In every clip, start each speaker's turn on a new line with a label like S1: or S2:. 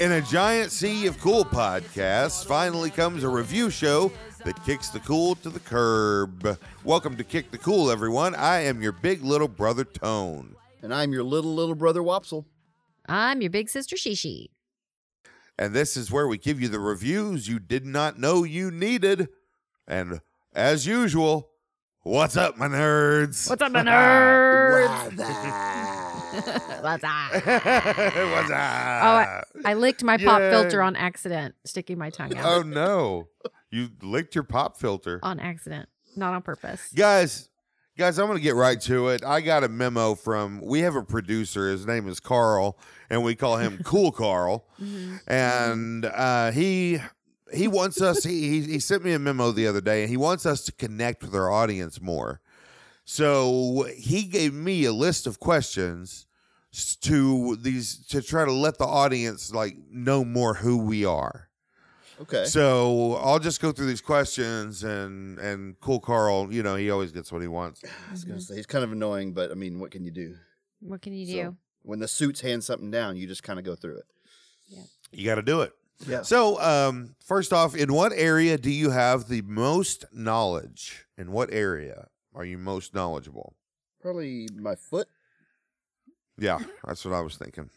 S1: In a giant sea of cool podcasts, finally comes a review show that kicks the cool to the curb. Welcome to Kick the Cool, everyone. I am your big little brother, Tone.
S2: And I'm your little, little brother, Wopsle.
S3: I'm your big sister Shishi.
S1: And this is where we give you the reviews you did not know you needed. And as usual, what's up, my nerds?
S3: What's up, my nerds?
S2: What's
S3: up?
S1: what's up?
S3: Oh, I, I licked my pop
S1: Yay.
S3: filter on accident, sticking my tongue out
S1: oh no. You licked your pop filter.
S3: on accident, not on purpose.
S1: guys guys i'm gonna get right to it i got a memo from we have a producer his name is carl and we call him cool carl
S3: Mhm.
S1: and uh, he he wants us he, he he sent me a memo the other day and he wants us to connect with our audience more so he gave me a list of questions to these to try to let the audience like know more who we are
S2: Okay.
S1: so I'll just go through these questions and and cool Carl, you know, he always gets what he wants.
S2: I was gonna say he's kind of annoying, but I mean, what can you do?
S3: What can you
S2: So,
S3: do?
S2: when the suits hand something down, you just kind of go through it. Yeah.
S1: You got to do it.
S2: Yeah.
S1: So, um first off, in what area do you have the most knowledge? In what area are you most knowledgeable?
S2: Probably my foot.
S1: Yeah, that's what I was thinking.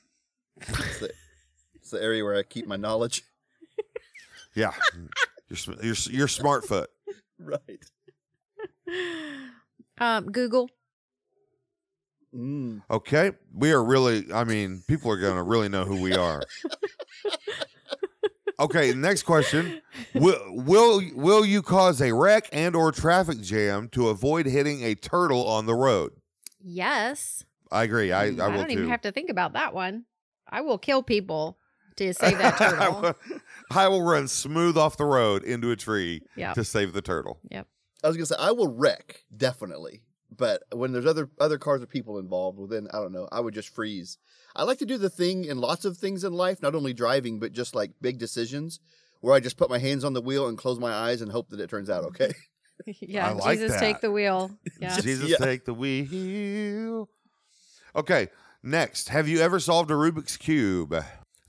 S2: It's the, it's the area where I keep my knowledge.
S1: Yeah. Your sm- your s- your smart foot.
S2: Right.
S3: Um, Google.
S2: Mm.
S1: Okay, we are really. I mean, people are going to really know who we are. Okay, next question: Will will will you cause a wreck and or traffic jam to avoid hitting a turtle on the road?
S3: Yes.
S1: I agree. I mm, I,
S3: I,
S1: will
S3: don't
S1: too.
S3: even have to think about that one. I will kill people to save that turtle.
S1: I will run smooth off the road into a tree
S3: yeah.
S1: to save the turtle.
S3: Yep.
S2: I was gonna say I will wreck definitely, but when there's other other cars or people involved, well then I don't know. I would just freeze. I like to do the thing in lots of things in life, not only driving, but just like big decisions, where I just put my hands on the wheel and close my eyes and hope that it turns out okay.
S3: yeah.
S1: like
S3: Jesus,
S1: that.
S3: take the wheel. Yeah.
S1: Jesus,
S2: Yeah.
S1: take the wheel. Okay, next. Have you ever solved a Rubik's cube?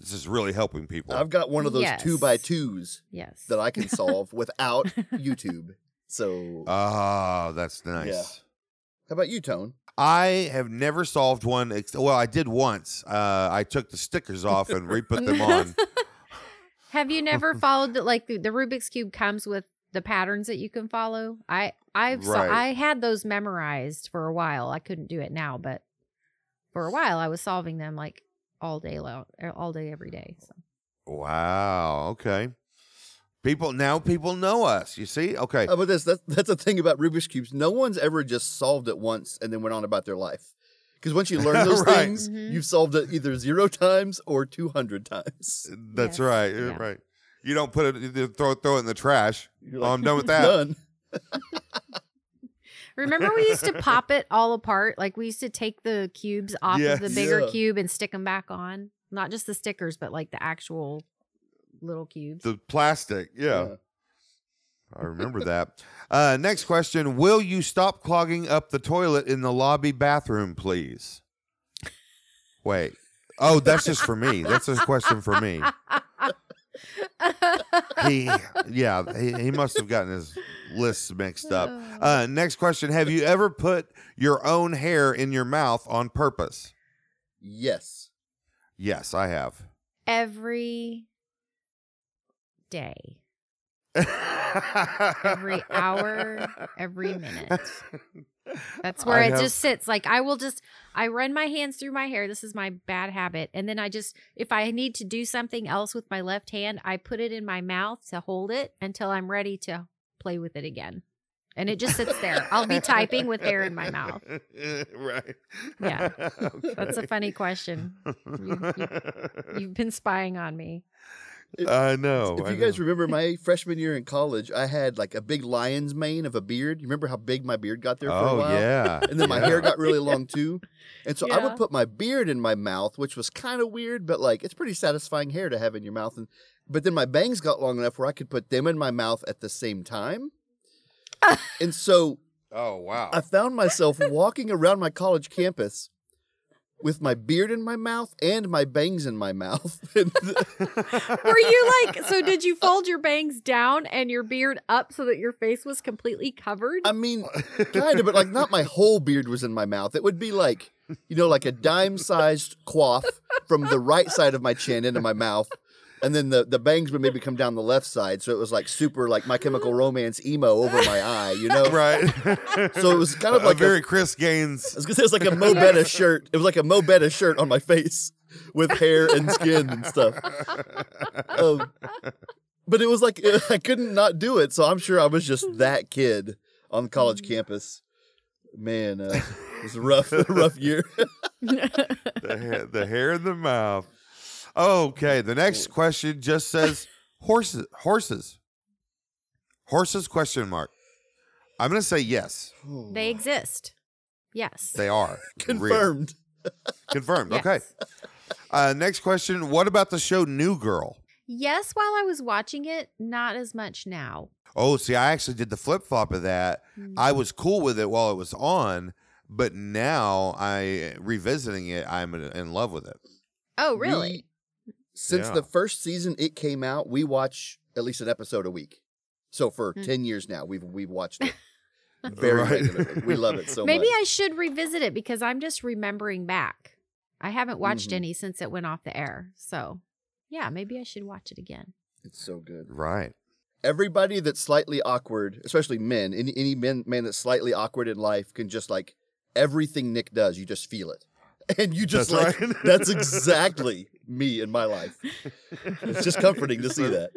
S1: This is really helping people.
S2: I've got one of those
S3: Yes.
S2: two by twos
S3: yes.
S2: that I can solve without YouTube. So
S1: Ah, that's nice.
S2: Yeah. how about you, Tone?
S1: I have never solved one. Ex- well, I did once. Uh, I took the stickers off and re-put them on.
S3: Have you never followed the, like the, the Rubik's cube comes with the patterns that you can follow? I I've so,
S1: Right.
S3: I had those memorized for a while. I couldn't do it now, but for a while I was solving them like all day long, all day every day. So.
S1: Wow. Okay. People now people know us. You see? Okay.
S2: How about this? That's that's the thing about Rubik's cubes. No one's ever just solved it once and then went on about their life. Because once you learn those
S1: Right.
S2: things,
S3: Mhm.
S2: you've solved it either zero times or two hundred times.
S1: That's
S3: Yes.
S1: right.
S3: Yeah.
S1: Right. You don't put it. You throw throw it in the trash.
S2: You're
S1: Oh, I'm done with that.
S2: Done.
S3: Remember we used to pop it all apart? Like we used to take the cubes off
S1: Yes.
S3: of the bigger
S2: Yeah.
S3: cube and stick them back on. Not just the stickers, but like the actual little cubes.
S1: The plastic. Yeah. I remember that. Uh, next question: Will you stop clogging up the toilet in the lobby bathroom, please? Wait. Oh, that's just for me. That's a question for me. He, yeah, he, he must have gotten his lists mixed up. Uh, next question: Have you ever put your own hair in your mouth on purpose?
S2: Yes.
S1: Yes, I have.
S3: every day, every hour, every minute. That's where
S1: I
S3: it
S1: have-
S3: just sits. Like I will just I run my hands through my hair. This is my bad habit. And then I just if I need to do something else with my left hand, I put it in my mouth to hold it until I'm ready to play with it again. And it just sits there. I'll be typing with hair in my mouth.
S1: right.
S3: Yeah. That's a funny question. You've been spying on me.
S1: I know.
S2: if
S1: I
S2: you guys remember my freshman year in college, I had like a big lion's mane of a beard. You remember how big my beard got there for a
S1: oh
S2: while?
S1: yeah,
S2: And then my
S1: yeah.
S2: hair got really long too. And so I would put my beard in my mouth, which was kind of weird, but like it's pretty satisfying hair to have in your mouth. And but then my bangs got long enough where I could put them in my mouth at the same time. and so
S1: Oh wow.
S2: I found myself walking around my college campus with my beard in my mouth and my bangs in my mouth.
S3: Were you like, so did you fold your bangs down and your beard up so that your face was completely covered?
S2: I mean, kind of, but like not my whole beard was in my mouth. It would be like, you know, like a dime sized quaff from the right side of my chin into my mouth. And then the, the bangs would maybe come down the left side. So it was like super like my chemical romance emo over my eye, you know?
S1: right.
S2: So it was kind of like
S1: a very
S2: a,
S1: Chris Gaines.
S2: I was gonna say it was like a Mo Betta shirt. It was like a Mo Betta shirt on my face with hair and skin and stuff. Um, but it was like I couldn't not do it. So I'm sure I was just that kid on the college campus. Man, uh, it was a rough, rough year.
S1: the, hair, the hair in the mouth. Okay, the next question just says horses. Horses. Horses? Question mark. I'm going to say yes.
S3: they exist. Yes.
S1: They are real.
S2: confirmed.
S1: Confirmed.
S3: Yes.
S1: Okay. Uh, next question. What about the show New Girl?
S3: Yes, while I was watching it, not as much now.
S1: Oh, see, I actually did the flip flop of that.
S3: Mm.
S1: I was cool with it while it was on, but now I revisiting it, I'm in, in love with it.
S3: Oh, really?
S2: We- since
S1: Yeah.
S2: the first season it came out, we watch at least an episode a week. So for
S3: Hmm.
S2: ten years now, we've we've watched it very
S1: Right.
S2: regularly. We love it so
S3: Maybe
S2: much.
S3: I should revisit it because I'm just remembering back. I haven't watched
S2: Mhm.
S3: any since it went off the air. So, yeah, maybe I should watch it again.
S2: It's so good.
S1: Right.
S2: Everybody that's slightly awkward, especially men, any any men man that's slightly awkward in life can just like everything Nick does, you just feel it. And you just
S1: That's
S2: like
S1: right.
S2: that's exactly me in my life. It's just comforting to see that.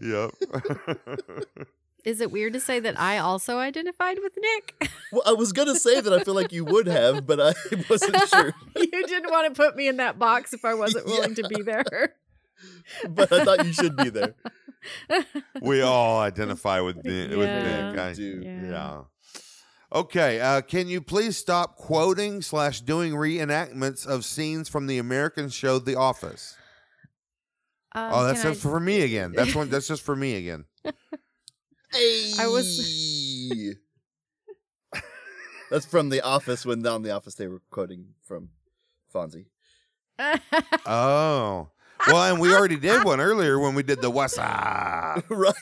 S1: Yep.
S3: Is it weird to say that I also identified with Nick?
S2: Well, I was gonna say that I feel like you would have, but I wasn't sure.
S3: you didn't want to put me in that box if I wasn't willing to be there.
S2: But I thought you should be there.
S1: we all identify with Nick. With
S3: Yeah.
S1: Nick. I-
S2: Do.
S3: Yeah.
S1: yeah. Okay. Uh, can you please stop quoting slash doing reenactments of scenes from the American show The Office?
S3: Um,
S1: oh, that's
S3: can I-
S1: for me again. That's one. That's just for me again.
S2: Hey.
S3: I was-
S2: That's from The Office. When on The Office, they were quoting from Fonzie.
S1: Oh. Well, and we already did one earlier when we did the What's Up.
S2: right.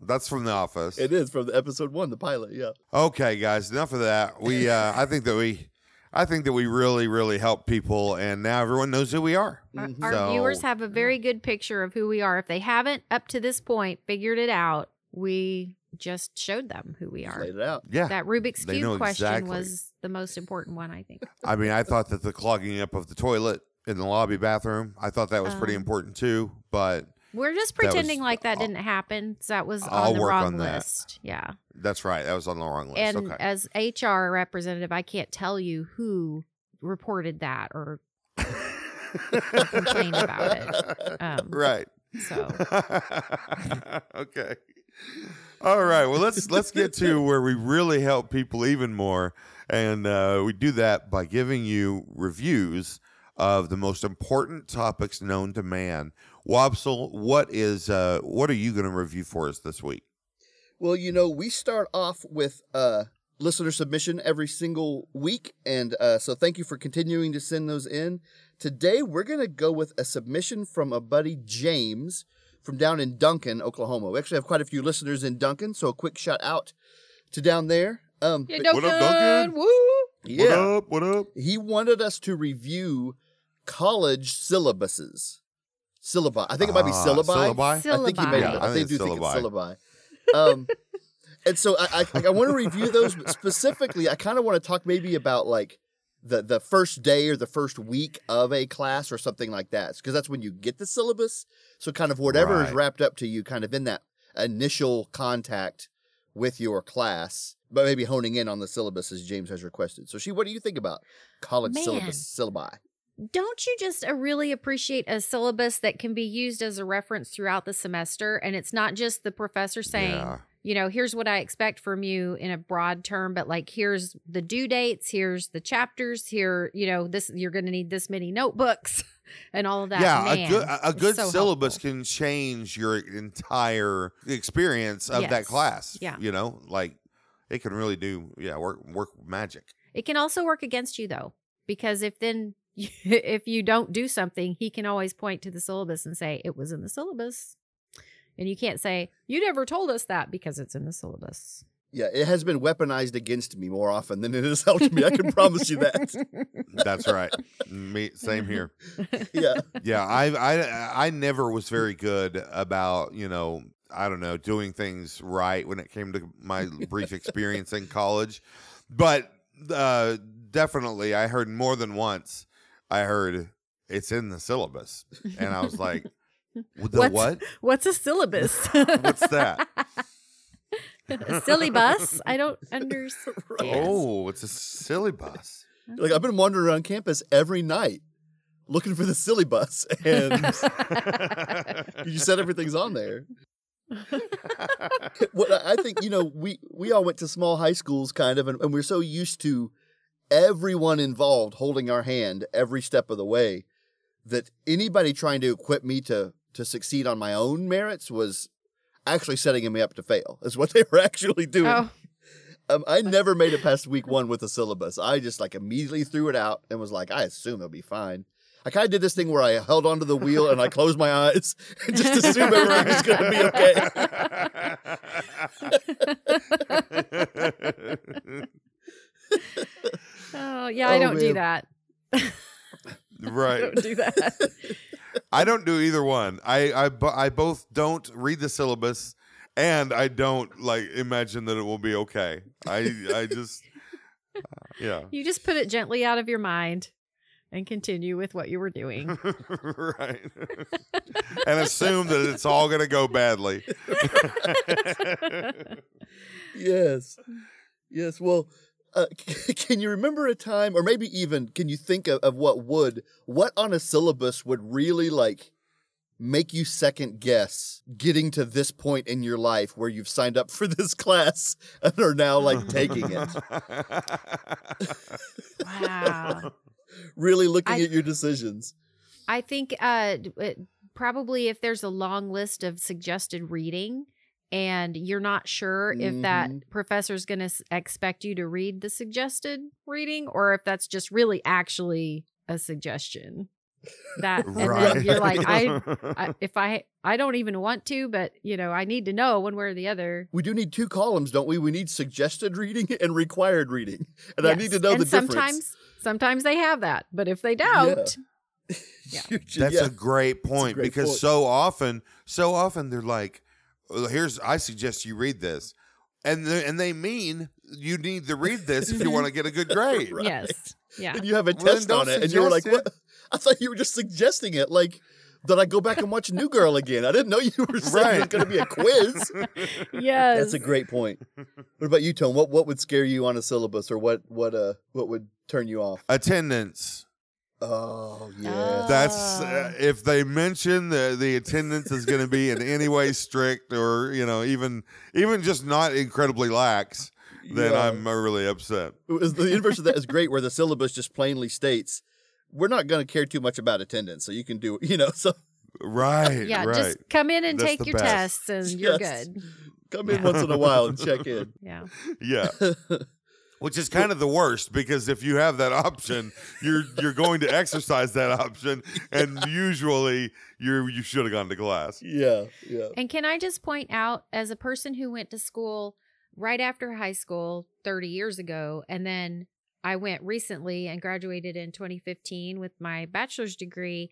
S1: That's from The Office.
S2: It is from the episode one, the pilot. Yeah.
S1: Okay, guys, enough of that. We, uh, I think that we, I think that we really, really help people, and now everyone knows who we are.
S3: Our, our
S1: So-
S3: viewers have a very good picture of who we are. If they haven't up to this point figured it out, we just showed them who we are.
S2: laid it out.
S1: Yeah.
S3: That Rubik's
S1: They know
S3: Cube question
S1: exactly.
S3: was the most important one, I think.
S1: I mean, I thought that the clogging up of the toilet in the lobby bathroom, I thought that was pretty
S3: Um,
S1: important too. But
S3: We're just
S1: That was-
S3: pretending like that
S1: I'll-
S3: didn't happen. So that was
S1: I'll
S3: on the
S1: work
S3: wrong
S1: on that.
S3: list. Yeah.
S1: that's right, that was on the wrong list.
S3: And
S1: okay,
S3: as HR representative, I can't tell you who reported that or complained about it. Um,
S1: right.
S3: So
S1: okay. All right. Well, let's let's get to where we really help people even more, and uh, we do that by giving you reviews of the most important topics known to man. Wobsel, what is uh, what are you going to review for us this week?
S2: Well, you know, we start off with uh, listener submission every single week. And uh, so thank you for continuing to send those in. Today, we're going to go with a submission from a buddy, James, from down in Duncan, Oklahoma. We actually have quite a few listeners in Duncan. So a quick shout out to down there. Um,
S3: Yeah,
S2: but-
S1: What up, Duncan?
S3: Woo!
S2: yeah.
S1: What up? What up?
S2: He wanted us to review college syllabuses. Syllabi. I think it might be
S1: Ah,
S2: syllabi.
S1: syllabi?
S2: I think he made
S1: Yeah,
S2: it.
S1: I
S2: I,
S1: think
S2: think, do
S1: it's
S2: think it's syllabi. Um, and so I, I, I want to review those but specifically. I kind of want to talk maybe about like the the first day or the first week of a class or something like that, because that's when you get the syllabus. So kind of whatever is wrapped up to you, kind of in that initial contact with your class, but maybe honing in on the syllabus as James has requested. So, she, what do you think about college
S3: Man.
S2: syllabus syllabi?
S3: Don't you just uh, really appreciate a syllabus that can be used as a reference throughout the semester? And it's not just the professor saying,
S1: Yeah.
S3: you know, here's what I expect from you in a broad term, but like here's the due dates, here's the chapters, here, you know, this you're going to need this many notebooks and all of that.
S1: yeah,
S3: Man,
S1: a good a good
S3: so
S1: syllabus
S3: helpful.
S1: can change your entire experience of that class.
S3: Yeah.
S1: you know, like it can really do yeah work work magic.
S3: It can also work against you though, because if then if you don't do something, he can always point to the syllabus and say it was in the syllabus. And you can't say you never told us that because it's in the syllabus.
S2: Yeah, it has been weaponized against me more often than it has helped me. I can promise you that.
S1: That's right. Me same here.
S2: Yeah.
S1: Yeah, I I I never was very good about you know I don't know doing things right when it came to my brief experience in college, but uh, definitely I heard more than once. I heard it's in the syllabus, and I was like, "The
S3: What's-
S1: what?
S3: What's a syllabus?
S1: What's that?
S3: a silly bus? I don't understand.
S1: Oh, it's a silly bus."
S2: Like I've been wandering around campus every night looking for the silly bus and you said everything's on there. what I I think, you know, we we all went to small high schools kind of and, and we're so used to everyone involved holding our hand every step of the way that anybody trying to equip me to to succeed on my own merits was actually setting me up to fail. Is what they were actually doing.
S3: Oh,
S2: Um, I never made it past week one with a syllabus. I just like immediately threw it out and was like, I assume it'll be fine. I kind of did this thing where I held onto the wheel and I closed my eyes and just assumed everything was going to be okay.
S3: oh yeah, I
S2: Oh,
S3: don't do
S2: man.
S3: that. I
S1: right.
S3: don't do that.
S1: I don't do either one. I I I both don't read the syllabus and I don't like imagine that it will be okay. I I just uh, yeah.
S3: You just put it gently out of your mind and continue with what you were doing.
S1: right. and assume that it's all going to go badly.
S2: yes. Yes. Well, uh, can you remember a time, or maybe even can you think of, of what would, what on a syllabus would really like make you second guess getting to this point in your life where you've signed up for this class and are now like taking it?
S3: wow.
S2: Really looking
S3: I-
S2: at your decisions.
S3: I think uh, probably if there's a long list of suggested reading and you're not sure if that
S2: Mhm.
S3: professor's going to s- expect you to read the suggested reading or if that's just really actually a suggestion. That and
S1: right.
S3: then you're like I, I if I I don't even want to but you know I need to know one way or the other.
S2: We do need two columns, don't we? We need suggested reading and required reading. And I need to know
S3: and
S2: the
S3: sometimes
S2: difference.
S3: sometimes they have that but if they don't Yeah.
S2: You should-
S1: That's
S2: yeah.
S1: a great point
S2: great
S1: because
S2: point.
S1: so often, so often they're like, "Well, "Here's, I suggest you read this," and they and they mean you need to read this if you want to get a good grade.
S2: Right.
S3: yes yeah
S2: and you have a
S1: Well, then
S2: test on it, and you were like,
S1: suggest
S2: "What?" I thought you were just suggesting it. Like, that I go back and watch New Girl again? I didn't know you were saying it was going to be a quiz.
S3: yes
S2: That's a great point. What about you, Tone? What what would scare you on a syllabus, or what what uh what would turn you off?
S1: Attendance.
S2: Oh yeah.
S1: That's
S3: Ah.
S1: uh, if they mention the the attendance is going to be in any way strict or you know even even just not incredibly lax, then
S2: Yeah.
S1: I'm really upset.
S2: It the inverse of that is great, where the syllabus just plainly states we're not going to care too much about attendance, so you can do you know. So
S1: Right.
S3: yeah
S1: right.
S3: just come in and
S1: That's
S3: take your
S1: best.
S3: tests and you're
S2: Yes.
S3: good
S2: come in
S3: Yeah.
S2: once in a while and check in.
S3: yeah
S1: yeah. Which is kind of the worst because if you have that option, you're you're going to exercise that option, and usually you're you should have gone to class.
S2: yeah, yeah.
S3: And can I just point out, as a person who went to school right after high school 30 years ago, and then I went recently and graduated in 2015 with my bachelor's degree,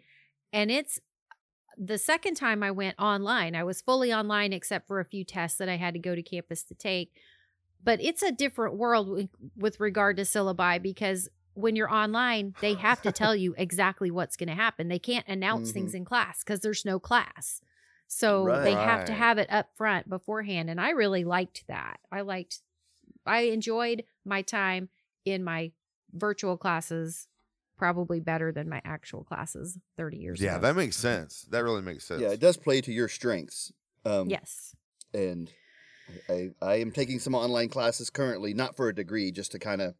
S3: and it's the second time I went online. I was fully online except for a few tests that I had to go to campus to take. But it's a different world with, with regard to syllabi because when you're online, they have to tell you exactly what's going to happen. They can't announce
S2: Mhm.
S3: things in class because there's no class. So they have to have it up front beforehand. And I really liked that. I liked, I enjoyed my time in my virtual classes probably better than my actual classes 30 years
S1: Yeah,
S3: ago.
S1: that makes sense. That really makes sense.
S2: Yeah, it does play to your strengths. Um,
S3: yes.
S2: and I I am taking some online classes currently, not for a degree, just to kind of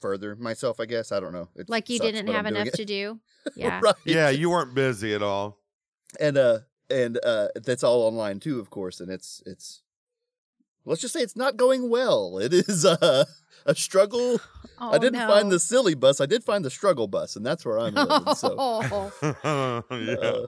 S2: further myself. I guess I don't know. It
S3: Like you
S2: sucks,
S3: didn't have enough
S2: it.
S3: to do. Yeah.
S2: right.
S1: Yeah, you weren't busy at all.
S2: and uh and uh that's all online too, of course, and it's it's let's just say it's not going well. It is uh, a struggle.
S3: Oh,
S2: I didn't
S3: no.
S2: find the silly bus. I did find the struggle bus, and that's where I'm living. So,
S3: Oh,
S1: yeah.
S2: uh,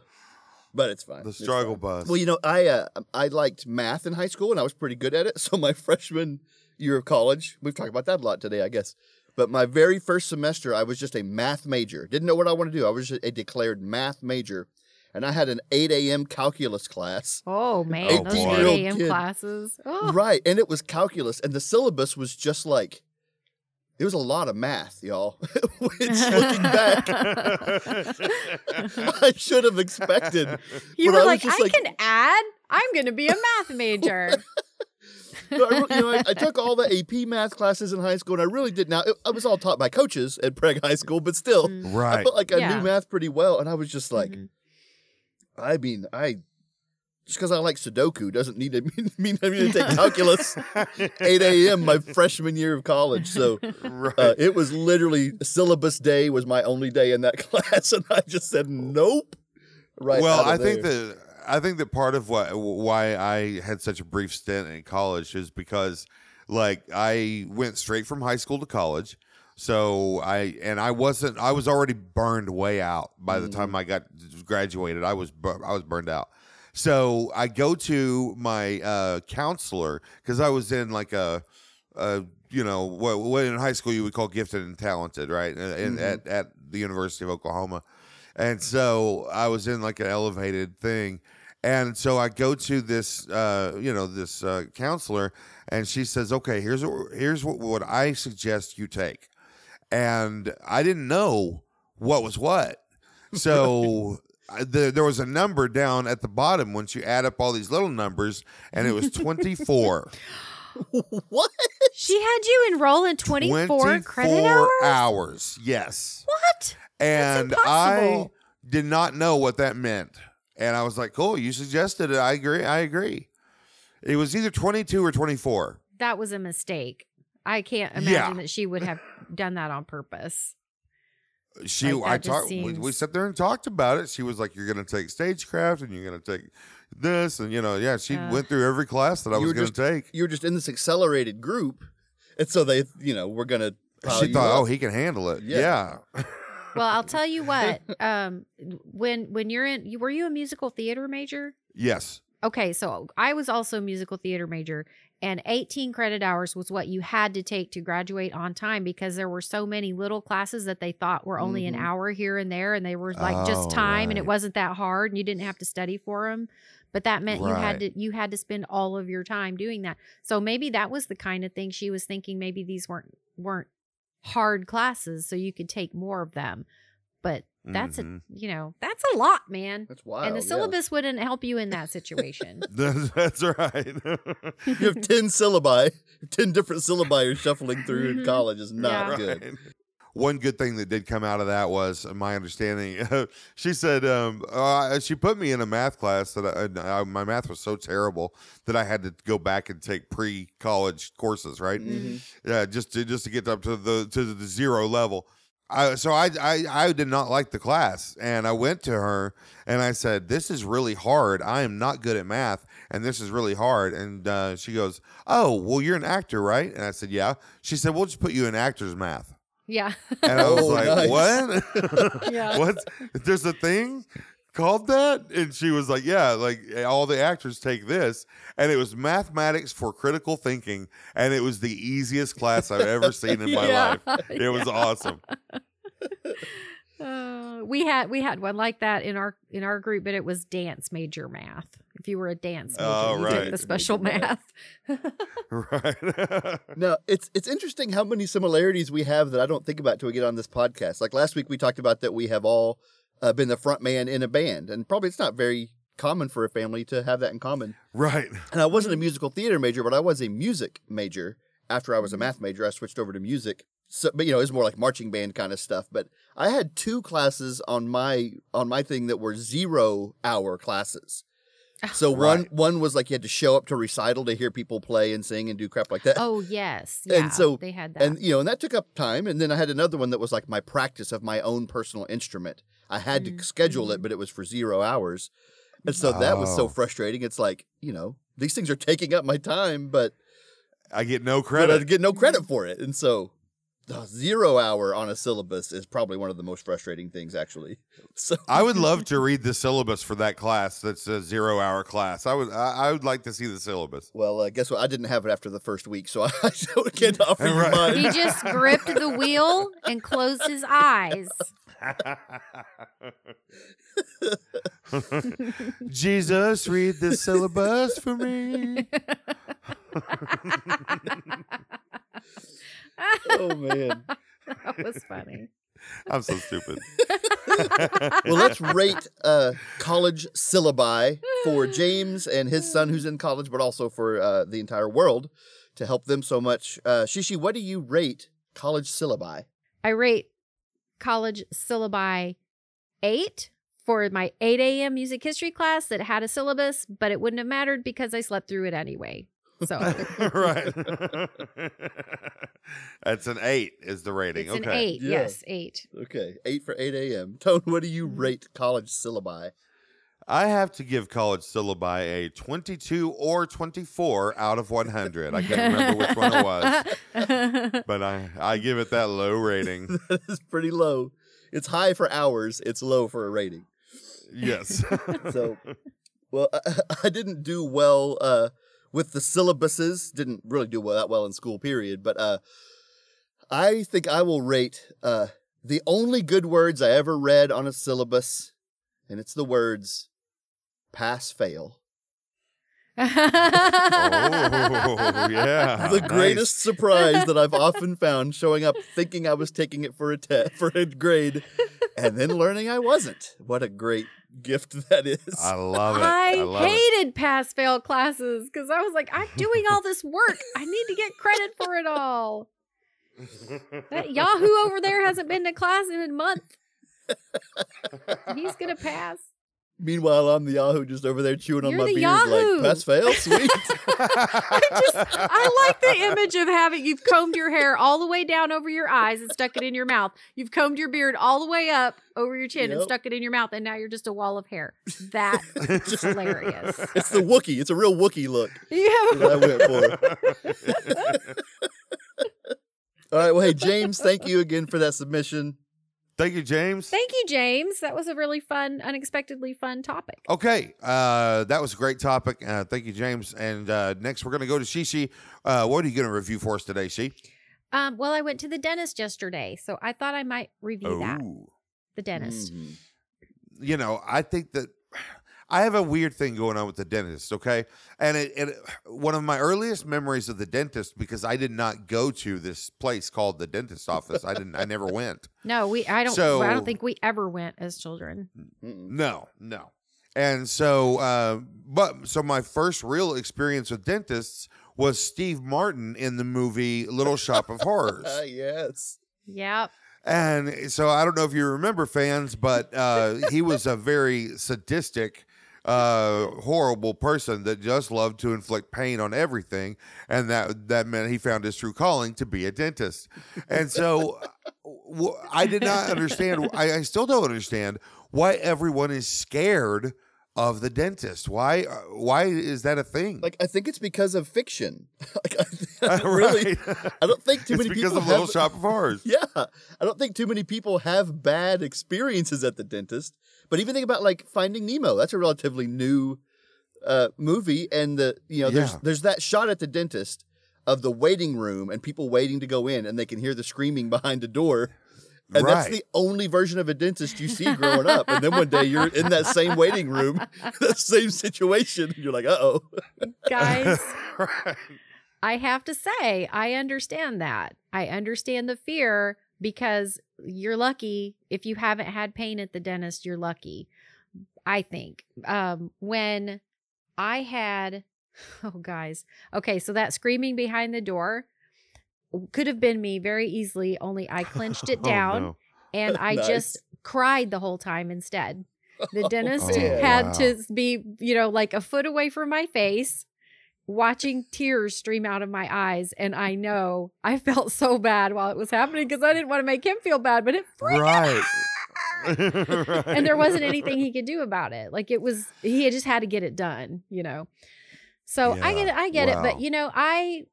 S2: but it's fine.
S1: the struggle
S2: fine.
S1: bus.
S2: Well, you know, I uh, I liked math in high school, and I was pretty good at it. So my freshman year of college, we've talked about that a lot today, I guess. But my very first semester, I was just a math major. Didn't know what I wanted to do. I was just a declared math major, and I had an 8 a.m. calculus class.
S3: oh man,
S1: Oh,
S3: those
S1: boy.
S3: 8 a.m. Classes. Oh.
S2: Right, and it was calculus, and the syllabus was just like it was a lot of math, y'all. Which, looking back, I should have expected.
S3: You
S2: But
S3: were
S2: I
S3: like,
S2: just
S3: I
S2: like-
S3: can add. I'm going to be a math major.
S2: But I, you know, I, I took all the AP math classes in high school, and I really did. Now it, I was all taught by coaches at Preg High School, but still,
S3: Mm.
S2: I
S1: right.
S2: felt like I
S3: Yeah.
S2: knew math pretty well, and I was just like,
S3: Mhm.
S2: I mean, I just because I like Sudoku doesn't need to mean, mean I need to take calculus 8 a.m. my freshman year of college. So
S1: right.
S2: uh, it was literally syllabus day was my only day in that class, and I just said nope. Right.
S1: well, I think that I think that part of what why I had such a brief stint in college is because like I went straight from high school to college. So I and I wasn't I was already burned way out by the
S2: Mm-hmm.
S1: time I got graduated. I was I was burned out. So I go to my uh, counselor because I was in like a, a you know what, what in high school you would call gifted and talented, right? And
S2: Mhm.
S1: at at the University of Oklahoma, and so I was in like an elevated thing, and so I go to this uh, you know this uh, counselor, and she says, "Okay, here's what, here's what, what I suggest you take," and I didn't know what was what, so. The, there was a number down at the bottom once you add up all these little numbers, and it was 24.
S2: what?
S3: She had you enroll in 24, credit hours?
S1: hours, Yes.
S3: What?
S1: And I did not know what that meant. And I was like, cool, you suggested it. I agree. I agree. It was either 22 or 24.
S3: That was a mistake. I can't imagine
S1: Yeah.
S3: that she would have done that on purpose.
S1: She,
S3: Like,
S1: I
S3: just
S1: talked, we, we sat there and talked about it. She was like, you're going to take stagecraft and you're going to take this. And, you know, yeah, she
S3: Uh.
S1: went through every class that I was going to
S2: just-
S1: take.
S2: You were just in this accelerated group, and so they, you know, we're gonna.
S1: She thought,
S2: up.
S1: oh, he can handle it.
S2: Yeah.
S1: Yeah.
S3: Well, I'll tell you what. Um, when when you're in, you were you a musical theater major?
S1: yes.
S3: Okay, so I was also a musical theater major, and 18 credit hours was what you had to take to graduate on time because there were so many little classes that they thought were only
S2: Mhm.
S3: an hour here and there, and they were like
S1: Oh,
S3: just time, and it wasn't that hard, and you didn't have to study for them. But that meant you had to you had to spend all of your time doing that. So maybe that was the kind of thing she was thinking. Maybe these weren't weren't hard classes, so you could take more of them. But that's
S1: Mhm.
S3: a you know that's a lot, man.
S2: That's wild.
S3: and the
S2: yeah.
S3: syllabus wouldn't help you in that situation.
S1: That's, that's right.
S2: You have ten syllabi, ten different syllabi you're shuffling through in
S3: Mhm.
S2: college is not
S3: Yeah.
S2: good.
S1: Right. One good thing that did come out of that was my understanding. she said um, uh, she put me in a math class that I, I, my math was so terrible that I had to go back and take pre-college courses, right?
S2: Mhm.
S1: Yeah, just to just to get up to the to the zero level. I, so I, I I did not like the class, and I went to her and I said, "This is really hard. I am not good at math, and this is really hard." And uh, she goes, "Oh, well, you're an actor, right?" And I said, "Yeah." She said, "We'll just put you in actor's math."
S3: yeah.
S1: And I was
S2: Oh,
S1: like,
S2: nice.
S1: "What?
S3: Yeah.
S1: what? There's a thing called that?" And she was like, "Yeah, like all the actors take this." And it was mathematics for critical thinking, and it was the easiest class I've ever seen in my
S3: Yeah.
S1: life. It was awesome.
S3: Uh, we had we had one like that in our in our group, but it was dance major math. If you were a dance major,
S1: Oh,
S3: you
S1: right.
S3: took the special
S2: Major
S3: math.
S1: Right.
S2: Now it's it's interesting how many similarities we have that I don't think about till we get on this podcast. Like last week, we talked about that we have all uh, been the front man in a band, and probably it's not very common for a family to have that in common.
S1: right.
S2: And I wasn't a musical theater major, but I was a music major. After I was a math major, I switched over to music. So, but you know, it's more like marching band kind of stuff. But I had two classes on my on my thing that were zero hour classes. So one
S1: Right.
S2: one was like you had to show up to recital to hear people play and sing and do crap like that.
S3: oh yes, yeah, And
S2: so-
S3: they had that.
S2: And you know, and that took up time. And then I had another one that was like my practice of my own personal instrument. I had
S3: Mm,
S2: to schedule it,
S3: mhm.
S2: but it was for zero hours. And so that was so
S1: Oh.
S2: frustrating. It's like, you know, these things are taking up my time, but
S1: I get no
S2: but I get no credit for it. And so the zero hour on a syllabus is probably one of the most frustrating things, actually. So
S1: I would love to read the syllabus for that class. That's a zero hour class. I would. I, I would like to see the syllabus.
S2: well, uh, guess what? I didn't have it after the first week, so I can't offer you
S1: Right.
S2: mine.
S3: He just gripped the wheel and closed his eyes.
S1: Jesus, read the syllabus for me.
S2: Oh man.
S3: that was funny.
S1: I'm so stupid.
S2: Well, let's rate uh, college syllabi for James and his son who's in college, but also for uh, the entire world to help them so much. Uh, Shishi, what do you rate college syllabi?
S3: I rate college syllabi eight for my 8 a.m. music history class that had a syllabus, but it wouldn't have mattered because I slept through it anyway. So
S1: right. That's an eight. Is the rating?
S3: it's
S1: okay.
S3: an eight.
S2: Yeah.
S3: Yes, eight.
S2: Okay, eight for 8 a.m. Tone, what do you rate college syllabi?
S1: I have to give college syllabi a 22 or 24 out of 100. I can't remember which one it was, but I, I give it that low rating.
S2: that is pretty low. It's high for hours, it's low for a rating.
S1: Yes.
S2: So, well, I, I didn't do well uh, with the syllabuses. Didn't really do well, that well in school, period. But uh, I think I will rate uh, the only good words I ever read on a syllabus, and it's the words pass fail.
S1: oh, yeah.
S2: the
S1: nice.
S2: greatest surprise that I've often found showing up thinking I was taking it for a te- for a grade and then learning I wasn't. What a great gift that is.
S1: I love it. I,
S3: I,
S1: love it.
S3: hated pass fail classes because I was like, I'm doing all this work. I need to get credit for it all. That Yahoo over there hasn't been to class in a month. He's gonna pass.
S2: Meanwhile, I'm the Yahoo just over there chewing on
S3: You're
S2: my
S3: the
S2: beard
S3: Yahoo.
S2: like pass fail, sweet.
S3: I just I like the image of having you've combed your hair all the way down over your eyes and stuck it in your mouth. You've combed your beard all the way up over your chin and stuck it in your mouth, and now you're just a wall of hair. That is hilarious.
S2: it's the Wookie. It's a real Wookie look
S3: Yeah.
S2: that I went for. All right. Well, hey James, thank you again for that submission.
S1: Thank you, James.
S3: Thank you, James. That was a really fun, unexpectedly fun topic.
S1: Okay, uh, that was a great topic. Uh, thank you, James. And uh, next, we're going to go to Shishi. Uh, what are you going to review for us today, She?
S3: Um, well, I went to the dentist yesterday, so I thought I might review that. The dentist.
S2: Mhm.
S1: you know, I think that I have a weird thing going on with the dentist. Okay, and it, it one of my earliest memories of the dentist because I did not go to this place called the dentist office. I didn't. I never went.
S3: No, we. I don't. I don't think we ever went as children.
S1: No, no. And so, uh, but so my first real experience with dentists was Steve Martin in the movie Little Shop of Horrors.
S2: Yes.
S3: Yep.
S1: And so I don't know if you remember fans, but uh, he was a very sadistic, uh, horrible person that just loved to inflict pain on everything, and that that meant he found his true calling to be a dentist. And so w- I did not understand. I, I still don't understand why everyone is scared of the dentist. Why? uh, Why is that a thing?
S2: Like I think it's because of fiction. like I, I really. I don't think too many
S1: because
S2: people
S1: of Little
S2: have,
S1: Shop of Horrors.
S2: Yeah, I don't think too many people have bad experiences at the dentist. But even think about like Finding Nemo. That's a relatively new uh, movie, and the you know there's
S1: Yeah.
S2: there's that shot at the dentist of the waiting room and people waiting to go in, and they can hear the screaming behind the door. And that's the only version of a dentist you see growing up. And then one day you're in that same waiting room, that same situation. And you're like, uh oh.
S3: Guys,
S1: Right.
S3: I have to say, I understand that. I understand the fear because you're lucky if you haven't had pain at the dentist, you're lucky. I think. Um when I had oh guys. Okay, so that screaming behind the door could have been me very easily, only I clenched it
S1: Oh,
S3: down
S1: no.
S3: and I
S2: Nice.
S3: just cried the whole time instead. The dentist
S1: Oh,
S3: had
S1: wow.
S3: to be, you know, like a foot away from my face, watching tears stream out of my eyes. And I know I felt so bad while it was happening because I didn't want to make him feel bad, but it freaked
S1: Right.
S3: and there wasn't anything he could do about it. Like it was, he had just had to get it done, you know. So I get it, I get it, but you know, I,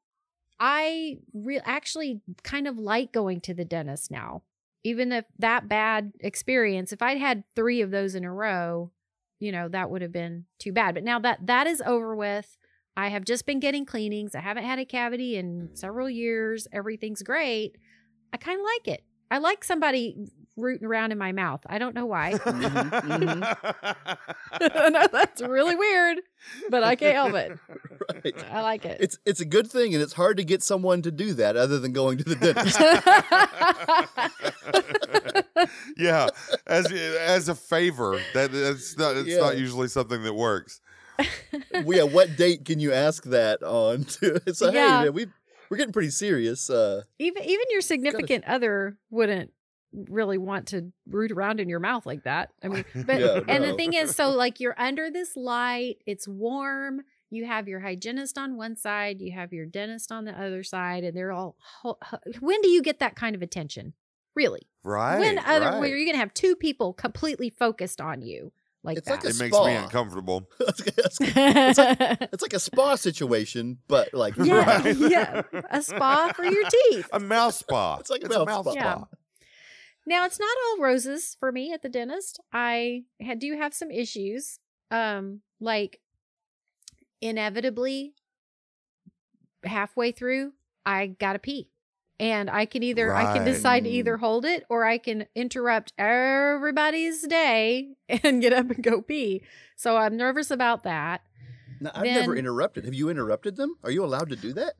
S3: I re- actually kind of like going to the dentist now. Even if that bad experience, if I'd had three of those in a row, you know, that would have been too bad. But now that that is over with, I have just been getting cleanings. I haven't had a cavity in mm. several years. Everything's great. I kind of like it. I like somebody rooting around in my mouth. I don't know why. Mm-hmm, mm-hmm. I know that's really weird, but I can't help it.
S2: right.
S3: I like it.
S2: It's it's a good thing, and it's hard to get someone to do that other than going to the dentist.
S1: yeah, as as a favor, that that's not it's not usually something that works.
S2: well, yeah, what date can you ask that on? To, so
S3: Yeah.
S2: hey, man, we we're getting pretty serious. Uh,
S3: even even your significant other wouldn't really want to root around in your mouth like that. I mean, but
S2: Yeah,
S3: and the thing is, so like you're under this light, it's warm. You have your hygienist on one side, you have your dentist on the other side, and they're all. ho- ho- When do you get that kind of attention? Really?
S1: Right.
S3: when other
S1: right.
S3: where you're gonna have two people completely focused on you like
S2: It's like
S3: that?
S2: a
S1: it makes me uncomfortable.
S2: it's, it's- it's like a spa situation, but like
S3: Yeah,
S1: Right.
S3: yeah. A spa for your teeth.
S1: A mouth spa.
S2: It's like a mouth spa.
S3: Yeah. Now it's not all roses for me at the dentist. I had, do have some issues. Um, like inevitably halfway through, I gotta pee. And I can either I can decide to either hold it or I can interrupt everybody's day and get up and go pee. So I'm nervous about that.
S2: Now, I've never interrupted. Have you interrupted them? Are you allowed to do that?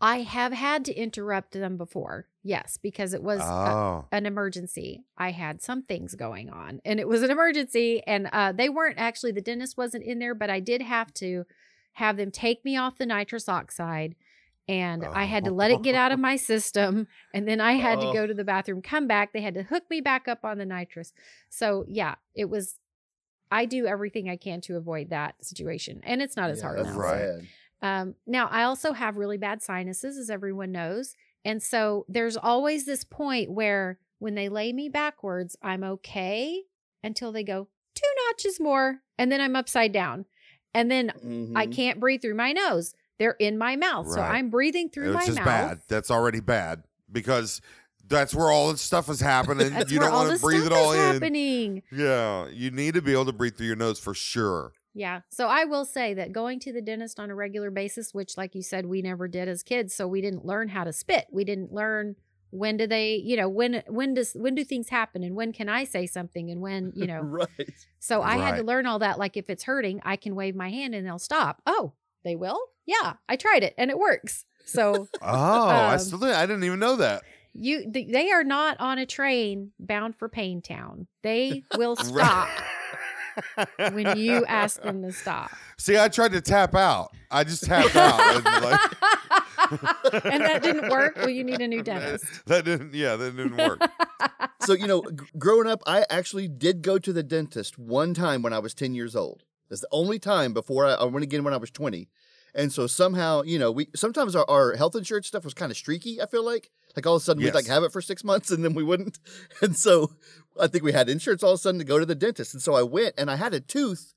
S3: I have had to interrupt them before. Yes, because it was a-
S1: Oh.
S3: an emergency. I had some things going on and it was an emergency and uh they weren't actually the dentist wasn't in there, but I did have to have them take me off the nitrous oxide and I had to let it get out of my system and then I had to
S2: Oh.
S3: go to the bathroom, come back, they had to hook me back up on the nitrous. So, yeah, it was I do everything I can to avoid that situation. And it's not as
S2: Yeah,
S3: hard
S2: that's
S3: now.
S1: Right.
S2: sad.
S3: Um, now, I also have really bad sinuses, as everyone knows. And so there's always this point where when they lay me backwards, I'm okay until they go two notches more, and then I'm upside down. And then I
S2: Mhm.
S3: can't breathe through my nose. They're in my mouth. So I'm breathing through my
S1: Which is
S3: mouth.
S1: bad. That's already bad because that's where all this stuff is happening.
S3: That's
S1: you
S3: where
S1: don't want to breathe
S3: stuff
S1: it all
S3: is
S1: in.
S3: happening.
S1: Yeah, you need to be able to breathe through your nose for sure.
S3: Yeah. So I will say that going to the dentist on a regular basis, which, like you said, we never did as kids, so we didn't learn how to spit. We didn't learn when do they, you know, when when does when do things happen, and when can I say something, and when you know.
S2: right.
S3: So I had to learn all that. Like if it's hurting, I can wave my hand and they'll stop. Oh, they will? Yeah, I tried it and it works. So
S1: Oh, I
S3: Um,
S1: still didn't, I didn't even know that.
S3: you th- they are not on a train bound for Pain Town. They will stop when you ask them to stop.
S1: See, I tried to tap out. I just tapped out. and, like-
S3: and that didn't work. Well, you need a new dentist.
S1: That didn't. Yeah, that didn't work.
S2: So you know, g- growing up, I actually did go to the dentist one time when I was ten years old. That's the only time before I, I went again when I was twenty. And so somehow, you know, we sometimes our, our health insurance stuff was kind of streaky. I feel like, like all of a sudden we'd like have it for six months and then we wouldn't. And so I think we had insurance all of a sudden to go to the dentist. And so I went and I had a tooth,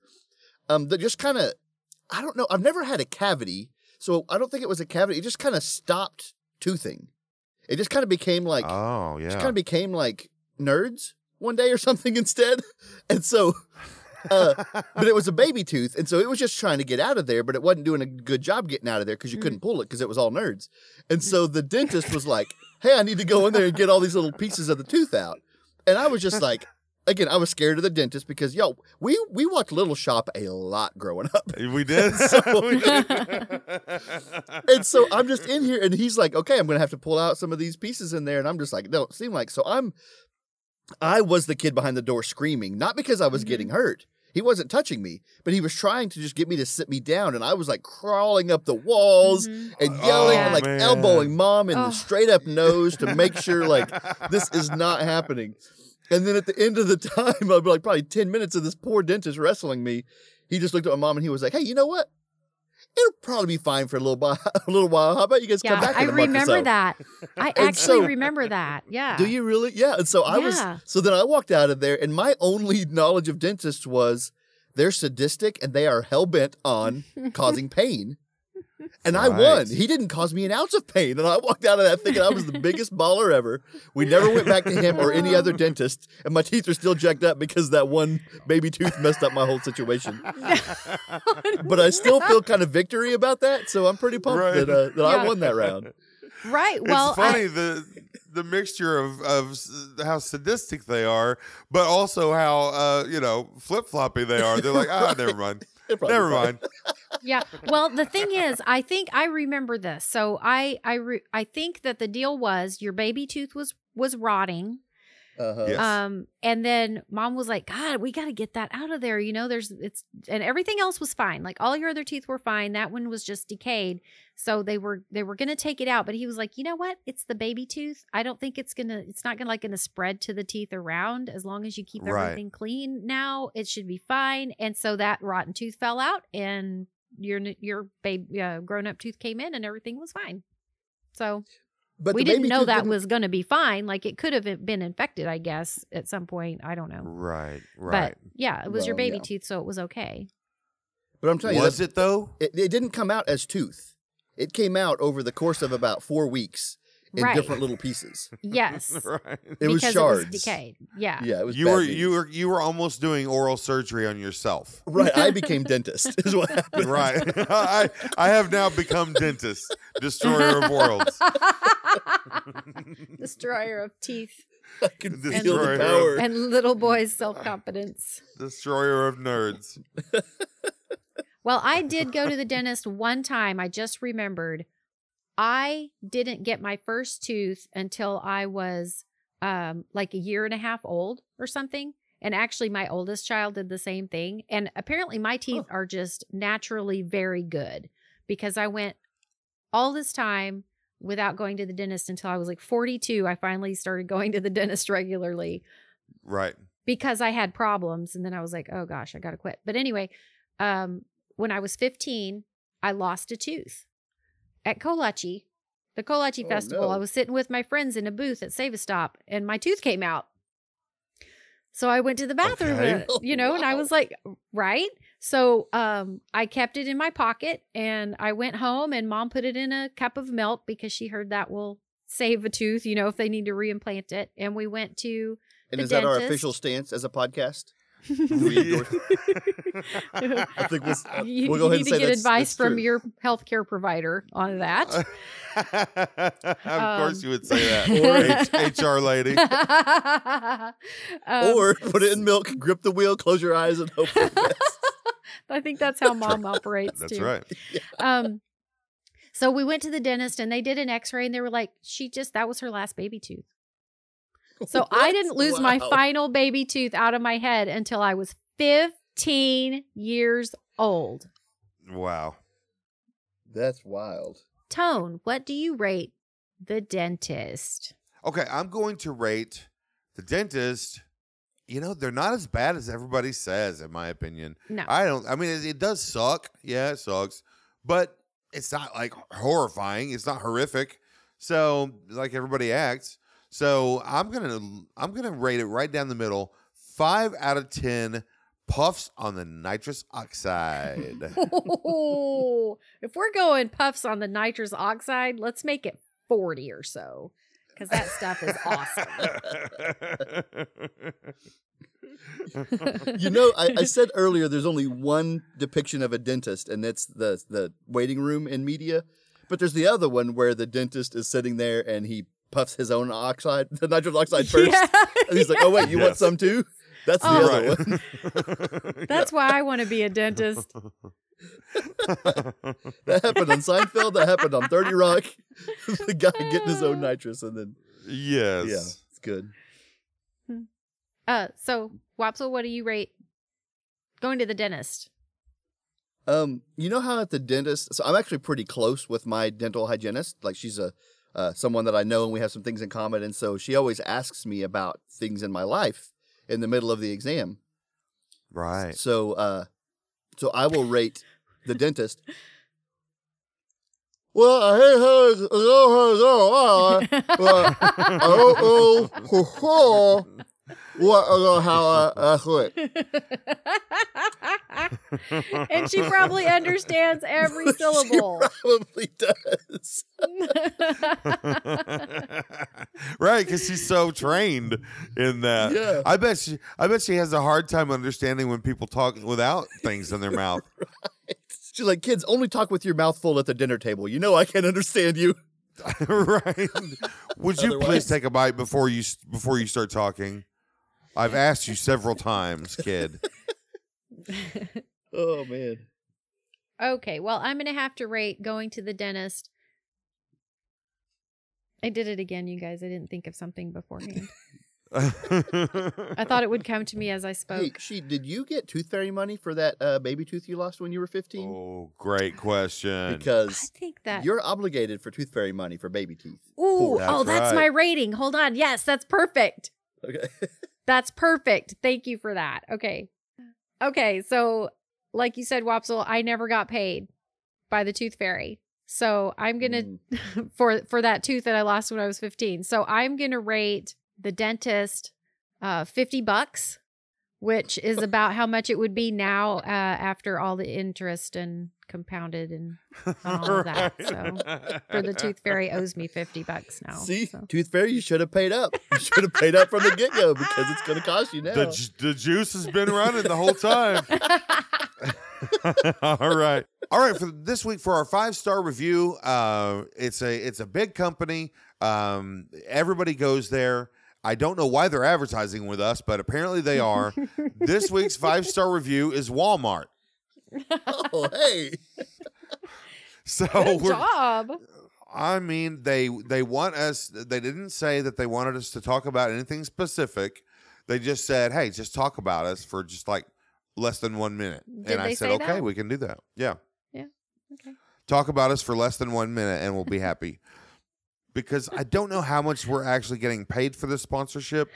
S2: um, that just kind of, I don't know. I've never had a cavity, so I don't think it was a cavity. It just kind of stopped toothing. It just kind of became like
S1: oh yeah.
S2: It just kind of became like nerds one day or something instead. And so, uh, but it was a baby tooth. And so it was just trying to get out of there, but it wasn't doing a good job getting out of there because you
S3: Mm.
S2: couldn't pull it because it was all nerds. And so the dentist was like, hey, I need to go in there and get all these little pieces of the tooth out. And I was just like, again, I was scared of the dentist because, yo, we, we watched Little Shop a lot growing up.
S1: we did.
S2: So-
S1: We did.
S2: and so I'm just in here, and he's like, "Okay, I'm gonna have to pull out some of these pieces in there," and I'm just like, "Don't seem like." So I'm, I was the kid behind the door screaming, not because I was
S3: Mhm.
S2: getting hurt. He wasn't touching me, but he was trying to just get me to sit me down, and I was like crawling up the walls
S3: Mhm.
S2: and yelling
S3: Oh,
S2: and like
S1: man.
S2: elbowing mom in
S3: Oh.
S2: the straight up nose to make sure like this is not happening. And then at the end of the time, I'd be like probably 10 minutes of this poor dentist wrestling me. He just looked at my mom and he was like, Hey, you know what? It'll probably be fine for a little while. A little while. How about you guys come
S3: Yeah,
S2: back?
S3: I
S2: in a month or
S3: remember
S2: so?
S3: that. I actually
S2: so-
S3: remember that. Yeah.
S2: Do you really? Yeah. And so I was.
S3: Yeah.
S2: So then I walked out of there, and my only knowledge of dentists was they're sadistic and they are hell bent on causing pain. And I won. He didn't cause me an ounce of pain. And I walked out of that thinking I was the biggest baller ever. We never went back to him or any other dentist. And my teeth are still jacked up because that one baby tooth messed up my whole situation. But I still feel kind of victory about that. So I'm pretty pumped
S1: Right.
S2: that, uh, that I won that round.
S3: Right. Well,
S1: it's
S3: I-
S1: funny the the mixture of of how sadistic they are, but also how uh, you know flip floppy they are. They're like, ah, never mind, never mind.
S3: Yeah. Well, the thing is, I think I remember this. So I I re- I think that the deal was your baby tooth was was rotting.
S2: Uh-huh.
S1: Yes.
S3: Um, and then mom was like, God, we got to get that out of there. You know, there's it's and everything else was fine. Like all your other teeth were fine. That one was just decayed. So they were they were gonna take it out. But he was like, you know what? It's the baby tooth. I don't think it's gonna it's not gonna like gonna spread to the teeth around as long as you keep
S1: Right.
S3: everything clean now. It should be fine. And so that rotten tooth fell out and your your baby uh, grown up tooth came in and everything was fine. So
S2: But
S3: we didn't know that
S2: didn't-
S3: was going to be fine. Like it could have been infected, I guess, at some point. I don't know.
S1: Right, right.
S3: But yeah, it was your baby
S2: yeah.
S3: tooth, so it was okay.
S2: But I'm telling you,
S1: Was it though?
S2: it, it didn't come out as tooth. It came out over the course of about four weeks in
S3: Right.
S2: different little pieces.
S3: Yes.
S1: right.
S2: It was
S3: because
S2: shards.
S3: it was decayed. Yeah.
S2: Yeah, it was.
S1: You were
S2: news.
S1: you were you were almost doing oral surgery on yourself.
S2: right. I became dentist. Is what happened.
S1: Right. I I have now become dentist, destroyer of worlds.
S3: Destroyer of teeth
S2: I can feel
S1: Destroyer
S2: the
S1: of-
S3: and little boys' self confidence.
S1: Destroyer of nerds.
S3: Well, I did go to the dentist one time. I just remembered. I didn't get my first tooth until I was um, like a year and a half old or something. And actually, my oldest child did the same thing. And apparently, my teeth are just naturally very good because I went all this time without going to the dentist until I was like 42. I finally started going to the dentist regularly
S1: Right.
S3: because I had problems and then I was like, oh gosh, I got to quit. But anyway, um when I was 15, I lost a tooth at Kolache, the Kolache
S2: Oh,
S3: festival.
S2: no.
S3: I was sitting with my friends in a booth at Save a Stop and my tooth came out. So I went to the bathroom,
S1: Okay.
S3: uh, you know, and I was like, right? So um I kept it in my pocket and I went home and mom put it in a cup of milk because she heard that will save a tooth, you know, if they need to reimplant it. And we went to
S2: and is that our official stance as a podcast?
S1: We-
S2: I think we'll,
S3: you,
S2: we'll go
S3: you
S2: ahead
S3: need
S2: and
S3: to
S2: say
S3: get
S2: that's-
S3: advice
S2: that's
S3: from
S2: true.
S3: your healthcare provider on that.
S1: of course
S3: Um,
S1: you would say that.
S2: Or-
S1: H- HR lady.
S3: Um,
S2: or put it in milk, grip the wheel, close your eyes, and hope for the best.
S3: I think that's how mom operates
S1: That's
S3: too.
S1: right.
S3: Um, so we went to the dentist and they did an X-ray and they were like, she just that was her last baby tooth. So I didn't lose my final baby tooth out of my head until I was 15 years old.
S1: Wow.
S2: That's wild.
S3: Tone, what do you rate the dentist?
S1: Okay, I'm going to rate the dentist. You know, they're not as bad as everybody says, in my opinion.
S3: No.
S1: I don't. I mean, it, it does suck. Yeah, it sucks, but it's not like horrifying. It's not horrific. So, like everybody acts. So, I'm gonna I'm gonna rate it right down the middle. Five out of ten puffs on the nitrous oxide.
S3: if we're going puffs on the nitrous oxide, let's make it 40 or so because that stuff is awesome.
S2: You know, I, I said earlier there's only one depiction of a dentist, and that's the the waiting room in media. But there's the other one where the dentist is sitting there and he puffs his own oxide, the nitrous oxide first,
S3: Yeah,
S2: and he's like, "Oh wait, you want some too?" That's the
S3: Oh.
S2: other one.
S1: right.
S3: That's why I want to be a dentist.
S2: That happened on Seinfeld. That happened on Thirty Rock. the guy getting his own nitrous, and then
S1: yes.
S2: yeah, it's good.
S3: Uh, so Wapsel, what do you rate going to the dentist?
S2: Um, you know how at the dentist, so I'm actually pretty close with my dental hygienist. Like she's a uh, someone that I know, and we have some things in common. And so she always asks me about things in my life in the middle of the exam.
S1: Right.
S2: So, uh, so I will rate the dentist. Well, I hate her. Oh, oh, oh, oh, oh, what? uh, How I quit?
S3: and she probably understands every syllable.
S2: She probably does.
S1: right, because she's so trained in that.
S2: Yeah.
S1: I bet she. I bet she has a hard time understanding when people talk without things in their mouth.
S2: She's like, kids, only talk with your mouth full at the dinner table. You know I can't understand you.
S1: right? Would you
S2: Otherwise-
S1: please take a bite before you before you start talking? I've asked you several times, kid.
S2: Oh man.
S3: okay, well, I'm going to have to rate going to the dentist. I did it again, you guys. I didn't think of something beforehand. I thought it would come to me as I spoke.
S2: Hey, she did you get tooth fairy money for that uh, baby tooth you lost when you were 15?
S1: Oh, great question.
S3: Because I
S2: Because
S3: think that.
S2: you're obligated for tooth fairy money for baby teeth.
S3: Ooh,
S1: That's
S3: oh, that's
S1: right.
S3: my rating. Hold on. Yes, that's perfect.
S2: Okay.
S3: That's perfect. Thank you for that. Okay. Okay. So, like you said, Wopsle, I never got paid by the tooth fairy. So I'm gonna
S2: Mm.
S3: for for that tooth that I lost when I was 15. So I'm gonna rate the dentist uh 50 bucks, which is about how much it would be now uh after all the interest and compounded and all of that, so, for the tooth fairy owes me 50 bucks now.
S2: See,
S3: so.
S2: tooth fairy, you should have paid up. You should have paid up from the get go because it's going to cost you now.
S1: the, ju- the juice has been running the whole time. All right. All right. For this week, for our five star review, uh, it's a it's a big company. Um, everybody goes there. I don't know why they're advertising with us, but apparently they are. this week's five star review is Walmart.
S2: Oh, hey.
S1: So
S3: Good job.
S1: I mean, they they want us. They didn't say that they wanted us to talk about anything specific. They just said, "Hey, just talk about us for just like less than one minute."
S3: Did
S1: and I said, "Okay,
S3: that?
S1: we can do that." Yeah.
S3: Yeah, Okay.
S1: talk about us for less than one minute, and we'll be happy. Because I don't know how much we're actually getting paid for this sponsorship.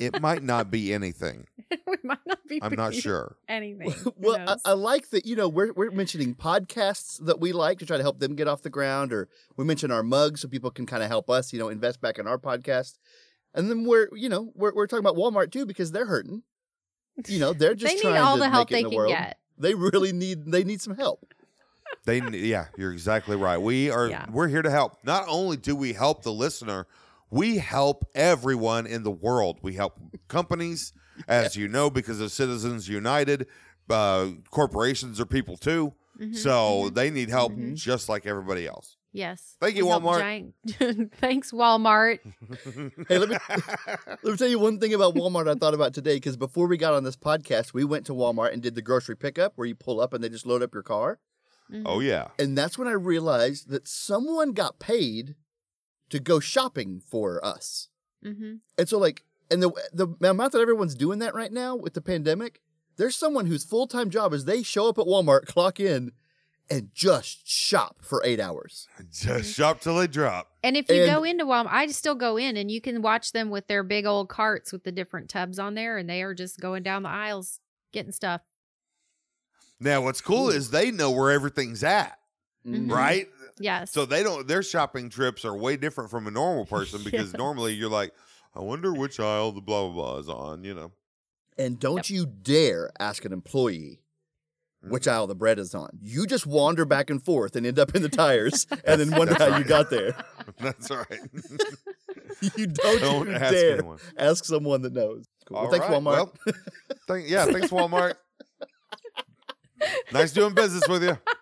S1: It might not be anything.
S3: we might not be.
S1: I'm not sure.
S3: anything. Who
S2: well, I. I like that. You know, we're we're mentioning podcasts that we like to try to help them get off the ground, or we mention our mugs so people can kind of help us. You know, invest back in our podcast, and then we're you know we're we're talking about Walmart too because they're hurting. You know, they're just
S3: they need
S2: trying
S3: all
S2: to
S3: the help they
S2: in the
S3: can
S2: world.
S3: get.
S2: They really need they need some help.
S1: They yeah, you're exactly right. We are
S3: Yeah.
S1: we're here to help. Not only do we help the listener, we help everyone in the world. We help companies, as you know, because of Citizens United. Uh, corporations are people too,
S3: Mhm,
S1: so
S3: mhm.
S1: they need help
S2: Mhm.
S1: just like everybody else.
S3: yes.
S1: Thank you,
S3: We
S1: Walmart.
S3: giant- Thanks, Walmart.
S2: Hey, let me let me tell you one thing about Walmart I thought about today because before we got on this podcast, we went to Walmart and did the grocery pickup where you pull up and they just load up your car.
S3: Mhm.
S1: oh yeah,
S2: And that's when I realized that someone got paid to go shopping for us.
S3: Mhm.
S2: And so, like, and the the amount that everyone's doing that right now with the pandemic, there's someone whose full time job is they show up at Walmart, clock in, and just shop for eight hours.
S1: just shop till they drop.
S3: And if you
S2: And-
S3: go into Walmart, I still go in and you can watch them with their big old carts with the different tubs on there, and they are just going down the aisles getting stuff.
S1: Now, what's cool
S2: Ooh.
S1: is they know where everything's at,
S3: Mhm.
S1: right?
S3: Yes.
S1: So they don't. Their shopping trips are way different from a normal person because
S3: Yes.
S1: normally you're like, I wonder which aisle the blah blah blah is on. You know,
S2: And don't you dare ask an employee which aisle the bread is on. You just wander back and forth and end up in the tires and then wonder
S1: That's
S2: how you got there.
S1: That's right.
S2: You don't,
S1: Don't
S2: you
S1: ask
S2: dare
S1: anyone.
S2: ask someone that knows. Cool. Well, thanks,
S1: right,
S2: Walmart.
S1: well, thank, yeah, thanks Walmart. Nice doing business with you.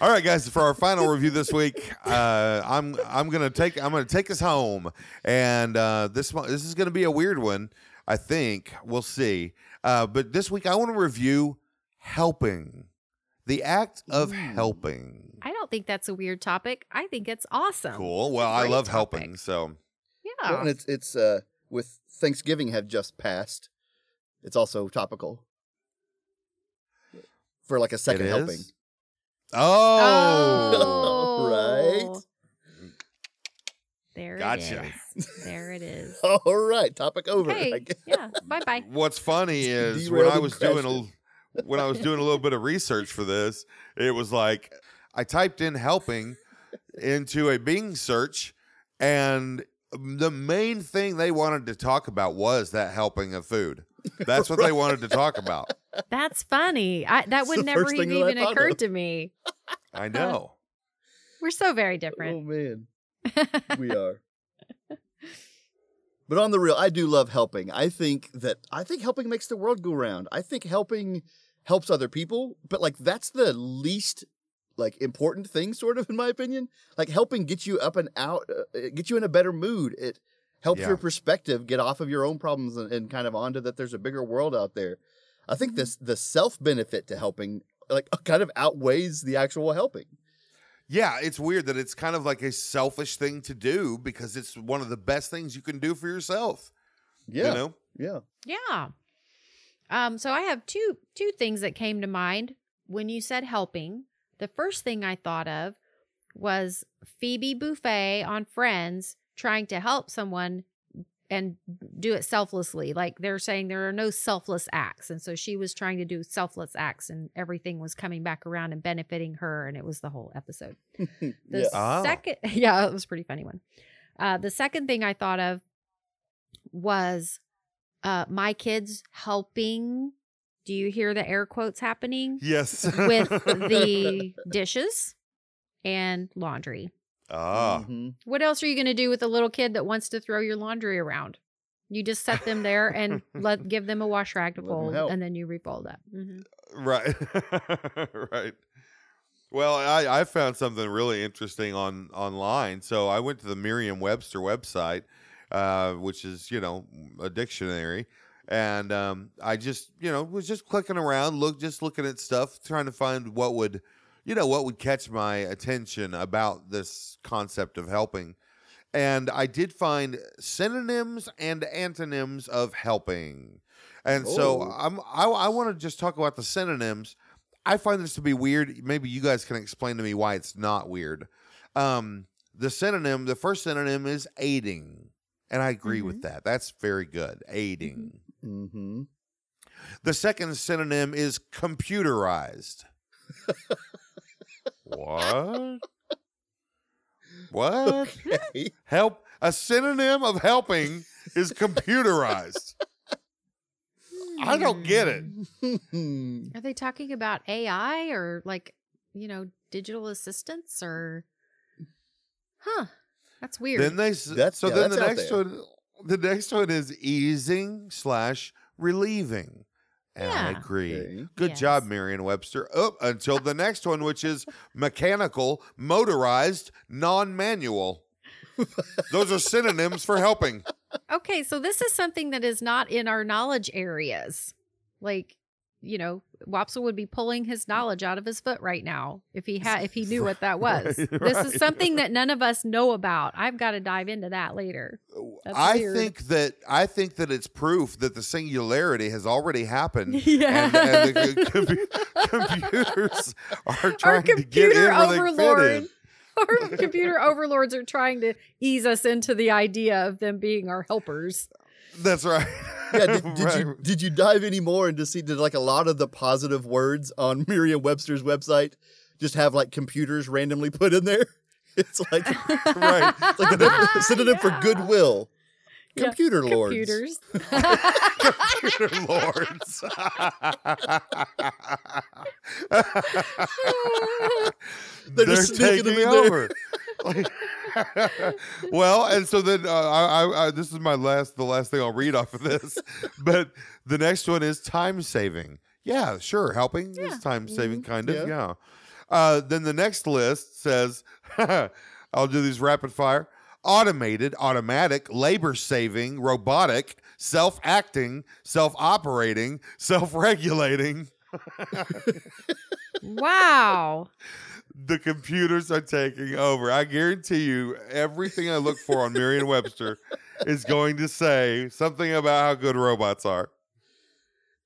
S1: All right, guys. For our final review this week, uh, I'm I'm gonna take I'm gonna take us home, and uh, this this is gonna be a weird one. I think we'll see. Uh, but this week I want to review helping, the act of
S2: Ooh.
S1: helping.
S3: I don't think that's a weird topic. I think it's awesome.
S1: Cool. Well, I love
S3: topic.
S1: helping. So
S3: Yeah.
S2: Well, and it's it's uh with Thanksgiving have just passed. It's also topical for like a second
S1: It
S2: helping.
S1: is? Oh,
S3: Oh.
S2: Right.
S3: There
S1: Gotcha.
S3: it is. There it is.
S2: All right, topic over. I
S3: Okay. Yeah. Bye bye.
S1: What's funny is when I
S2: and
S1: was doing a when I was doing a little bit of research for this, it was like I typed in helping into a Bing search, and the main thing they wanted to talk about was that helping of food. That's what they wanted to talk about.
S3: That's funny. I, that would never have
S2: thing that I
S3: even
S2: thought
S3: occurred
S2: of.
S3: to me.
S1: I know.
S3: We're so very different.
S2: Oh man, we are. But on the real, I do love helping. I think that I think helping makes the world go round. I think helping helps other people, but like that's the least like important thing sort of in my opinion. Like helping get you up and out, uh, uh, get you in a better mood. It helps
S1: Yeah.
S2: your perspective get off of your own problems and, and kind of onto that there's a bigger world out there. I think this the self benefit to helping like kind of outweighs the actual helping.
S1: Yeah, it's weird that it's kind of like a selfish thing to do because it's one of the best things you can do for yourself.
S2: Yeah.
S1: You know?
S2: Yeah.
S3: Yeah. Um, so I have two two things that came to mind when you said helping. The first thing I thought of was Phoebe Buffay on Friends trying to help someone and do it selflessly. Like they're saying there are no selfless acts. And so she was trying to do selfless acts and everything was coming back around and benefiting her. And it was the whole episode. The
S2: yeah.
S3: Second, yeah, it was a pretty funny one. Uh, the second thing I thought of was uh, my kids helping. Do you hear the air quotes happening
S1: Yes.
S3: with the dishes and laundry?
S1: Ah.
S2: Mhm.
S3: What else are you going to do with a little kid that wants to throw your laundry around? You just set them there and let give them a wash rag to
S2: Let 'em
S3: fold, and then you refold it. Mhm.
S1: Right. right. Well, I, I found something really interesting on online. So I went to the Merriam-Webster website, uh, which is you know a dictionary, and um, I just you know was just clicking around, look just looking at stuff, trying to find what would you know what would catch my attention about this concept of helping. And I did find synonyms and antonyms of helping. And so
S2: Oh.
S1: I'm I, I want to just talk about the synonyms. I find this to be weird. Maybe you guys can explain to me why it's not weird. Um, the synonym, the first synonym is aiding, and I agree with that. That's very good. Aiding.
S2: Mm-hmm.
S1: The second synonym is computerized. what? What?
S2: Okay.
S1: Help. A synonym of helping is computerized. I don't get it.
S3: Are they talking about AI or like, you know, digital assistants or Huh. That's weird.
S1: Then they
S2: That's-
S1: so
S2: yeah,
S1: then the
S2: that's out
S1: next
S2: there.
S1: one the next one is easing slash relieving. And I agree.
S2: Okay.
S1: Good job,
S3: Yes.
S1: Merriam-Webster. Oh, until the next one, which is mechanical, motorized, non-manual. Those are synonyms for helping.
S3: okay, so this is something that is not in our knowledge areas. Like, you know, Wopsle would be pulling his mm. knowledge out of his foot right now if he had if he knew what that was.
S1: Right,
S3: This is something that none of us know about. I've got to dive into that later. That's
S1: I
S3: weird.
S1: think that I think that it's proof that the singularity has already happened.
S3: Yeah.
S1: And, and the compu- computers are
S3: Our
S1: trying to get in
S3: computer
S1: where they fit
S3: overlord.
S1: in.
S3: Our computer overlords are trying to ease us into the idea of them being our helpers.
S1: That's right.
S2: Yeah, did, did you did you dive any more into see did like a lot of the positive words on Merriam-Webster's website just have like computers randomly put in there? It's like
S1: Right.
S2: it's like a def- synonym for
S3: Yeah.
S2: goodwill.
S3: Yeah,
S2: Computer lords.
S3: Computers.
S1: Computer lords.
S2: They're just sneaking them in there.
S1: well, and so then uh, I, I, this is my last, the last thing I'll read off of this. but the next one is time saving. Yeah, sure, helping
S3: Yeah.
S1: is time saving, kind of.
S2: Yeah.
S1: Yeah. Uh, then the next list says, I'll do these rapid fire. Automated, automatic, labor saving, robotic, self acting, self operating, self regulating.
S3: wow.
S1: The computers are taking over. I guarantee you, everything I look for on Merriam Webster is going to say something about how good robots are.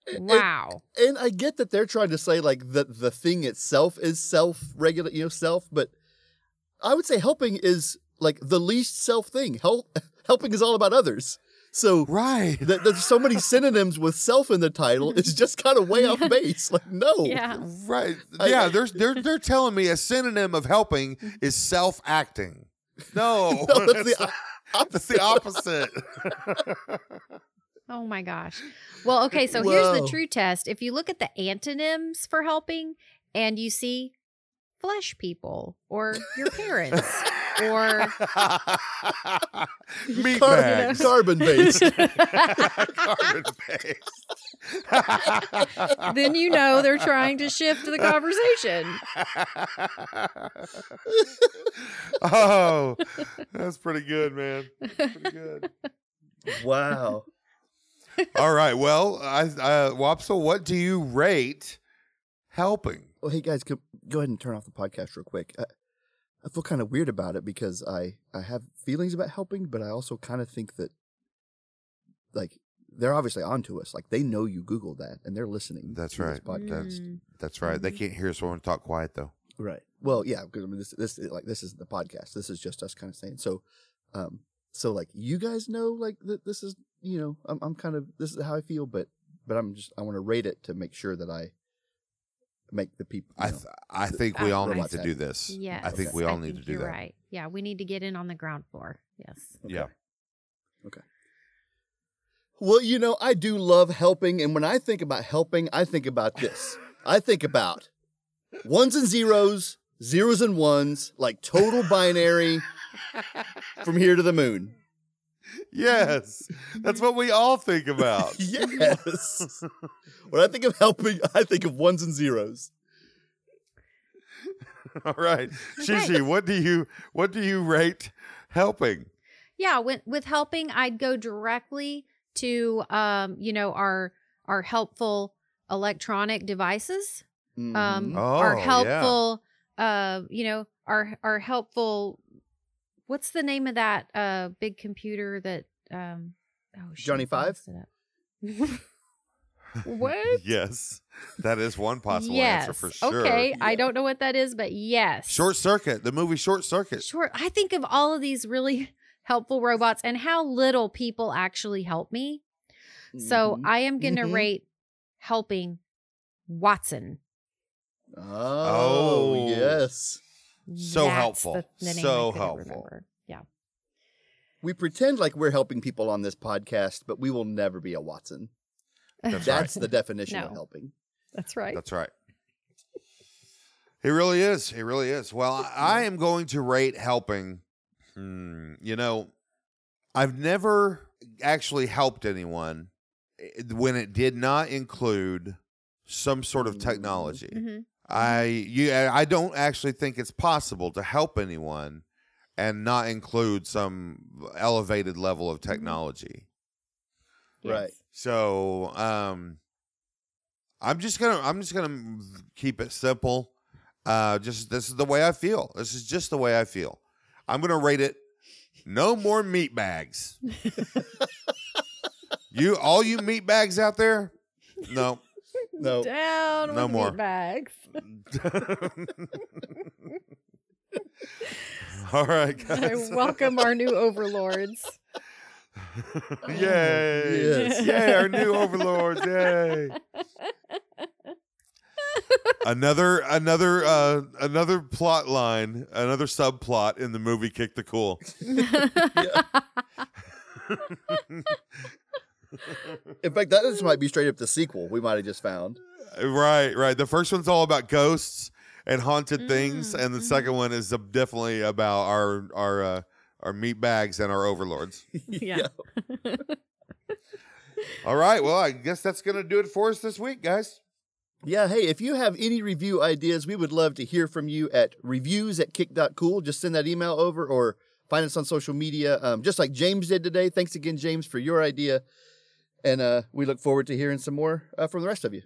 S2: And-
S3: Wow.
S2: And I get that they're trying to say like that the thing itself is self regulate, you know, self, but I would say helping is like the least self thing. Help helping is all about others. So
S1: Right.
S2: that there's so many synonyms with self in the title. It's just kind of way off base. Like no,
S3: Yeah.
S1: Right.
S2: I-
S1: yeah, they're they're they're telling me a synonym of helping mm-hmm. is self acting. No,
S2: No, that's
S1: that's,
S2: the
S1: that's the opposite.
S3: Oh Oh my gosh. Well, okay, so here's the true test. If you look at the antonyms for helping and you see flesh people or your parents or
S1: meat
S2: Car-
S1: bags.
S2: carbon based.
S1: Carbon based.
S3: then you know they're trying to shift the conversation.
S1: oh, that's pretty good, man. Pretty good.
S2: wow.
S1: All right. Well, I, uh, Wapsel, what do you rate helping?
S2: Well, hey guys, go, go ahead and turn off the podcast real quick. I, I feel kind of weird about it because I I have feelings about helping, but I also kind of think that like they're obviously onto us. Like they know you Google that and they're listening.
S1: That's
S2: to this
S1: right.
S2: podcast.
S1: That's-
S3: Mm.
S1: That's right. They
S3: Mhm.
S1: can't hear us We when we talk quiet, though.
S2: Right. Well, yeah, because I mean, this this like this isn't the podcast. This is just us kind of saying. So, um, so like you guys know, like that this is you know, I'm I'm kind of this is how I feel, but but I'm just I want to rate it to make sure that I make the people.
S1: I
S2: you know,
S1: th- I think we all need to do this.
S3: Yes.
S1: I think we all need to do that.
S3: right. Yeah, we need to get in on the ground floor. Yes.
S2: Okay.
S1: Yeah. Okay.
S2: Well, you know, I do love helping, and when I think about helping, I think about this. I think about ones and zeros, zeros and ones, like total binary from here to the moon.
S1: Yes, that's what we all think about.
S2: Yes. when I think of helping, I think of ones and zeros.
S1: all right, Shishi, what do you what do you rate helping?
S3: Yeah, with with helping, I'd go directly to um, you know, our our helpful electronic devices.
S2: Mhm.
S3: Um
S1: Oh,
S3: our
S1: yeah.
S3: helpful uh, you know, our our helpful what's the name of that uh big computer that um oh shoot,
S2: Johnny Five?
S3: messed it up. What?
S1: yes, that is one possible
S3: yes.
S1: answer for sure.
S3: Okay, I don't know what that is, but yes.
S1: Short Circuit, the movie Short Circuit.
S3: Short. I think of all of these really helpful robots and how little people actually help me. So
S2: Mhm.
S3: I am going to
S2: Mhm.
S3: rate helping Watson.
S2: oh,
S1: Oh.
S2: yes.
S1: So
S3: That's
S1: helpful.
S3: the- the
S1: So helpful.
S3: remember. Yeah.
S2: We pretend like we're helping people on this podcast, but we will never be a Watson.
S1: That's
S2: That's
S1: right.
S2: the definition of helping.
S3: That's right.
S1: That's right. He really is. He really is. Well, I, I am going to rate helping. Hmm, you know, I've never actually helped anyone eh, when it did not include some sort of
S2: Mm.
S1: technology.
S3: hmm
S1: I you I don't actually think it's possible to help anyone and not include some elevated level of technology.
S2: Right.
S1: So, um I'm just going to I'm just going to keep it simple. Uh just this is the way I feel. This is just the way I feel. I'm going to rate it no more meat bags. you all you meat bags out there? No.
S2: No.
S3: Down
S1: No
S3: with
S1: more.
S3: meat bags.
S1: all right,
S3: I
S1: guys.
S3: welcome our new overlords.
S1: Yay.
S2: Yes.
S1: Yay, our new overlords. Yay. another another uh another plot line, another subplot in the movie Kick the Cool.
S2: In fact, that just might be straight up the sequel we might have just found.
S1: Right, right. The first one's all about ghosts and haunted things,
S3: Mm,
S1: and the
S3: mhm.
S1: second one is uh, definitely about our our uh, our meat bags and our overlords.
S3: yeah.
S1: All right, well, I guess that's gonna do it for us this week, guys.
S2: Yeah, hey, if you have any review ideas, we would love to hear from you at reviews at kick.cool. Just send that email over or find us on social media, um, just like James did today. Thanks again, James, for your idea. And uh, we look forward to hearing some more uh, from the rest of you.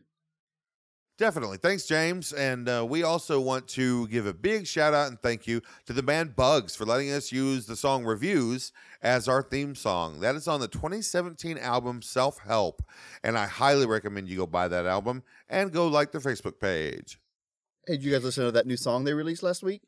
S1: Definitely. Thanks, James. And uh, we also want to give a big shout out and thank you to the band Bugs for letting us use the song Reviews as our theme song. That is on the 2017 album Self Help. And I highly recommend you go buy that album and go like their Facebook page.
S2: Hey, did you guys listen to that new song they released last week?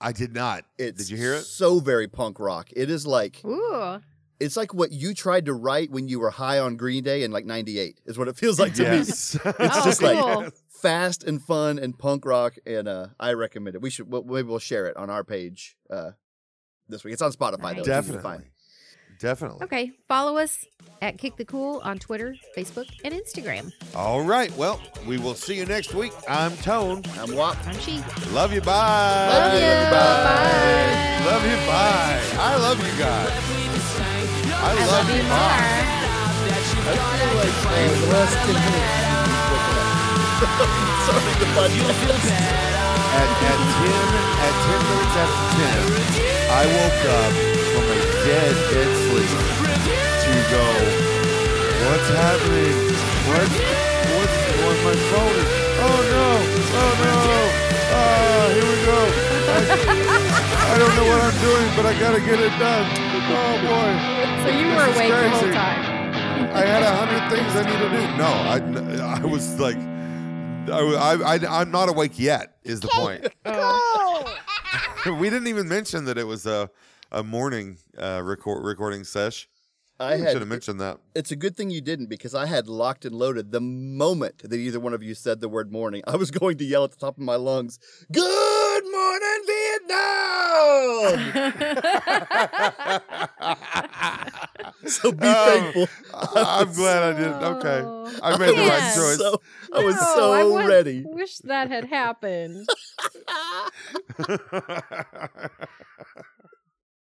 S1: I did not.
S2: It's
S1: Did you hear it?
S2: So very punk rock. It is like
S3: Ooh.
S2: It's like what you tried to write when you were high on Green Day in like '98. Is what it feels like to me. It's
S3: Oh,
S2: just like fast and fun and punk rock, and uh, I recommend it. We should well, maybe we'll share it on our page uh, this week. It's on Spotify though.
S3: Nice.
S2: It's easy to find.
S1: Definitely. Definitely.
S3: Okay. Follow us at Kick the Cool on Twitter, Facebook, and Instagram.
S1: All right. Well, we will see you next week. I'm Tone.
S2: I'm Wop.
S3: I'm She.
S1: Love you. Bye.
S2: Love you.
S3: Bye.
S1: Love you. Bye. I love you guys. I,
S3: I
S1: love,
S3: love you more.
S2: I feel like uh, the last 10 minutes. Sorry, the podcast.
S1: At, at 10 at 10 minutes after 10, I woke up from a dead dead sleep to go. What's happening? What? What's on my phone? Oh no! Oh no! Ah, here we go. I, I don't know what I'm doing, but I gotta get it done. Oh boy!
S3: So you
S1: This
S3: were
S1: is
S3: awake the whole
S1: crazy.
S3: time.
S1: I had a hundred things I need to do. No, I, I was like, I, I, I, I'm not awake yet. Is the point? We didn't even mention that it was a a morning uh, record recording sesh.
S2: I
S1: should have mentioned that.
S2: It's a good thing you didn't because I had locked and loaded the moment that either one of you said the word morning. I was going to yell at the top of my lungs, "Good morning, Vietnam!" so be
S1: Um,
S2: thankful.
S1: I- I'm glad I did. Okay,
S3: Oh.
S1: I made the right choice.
S2: So, I was
S3: No,
S2: so
S3: I wa-
S2: ready.
S3: Wish that had happened.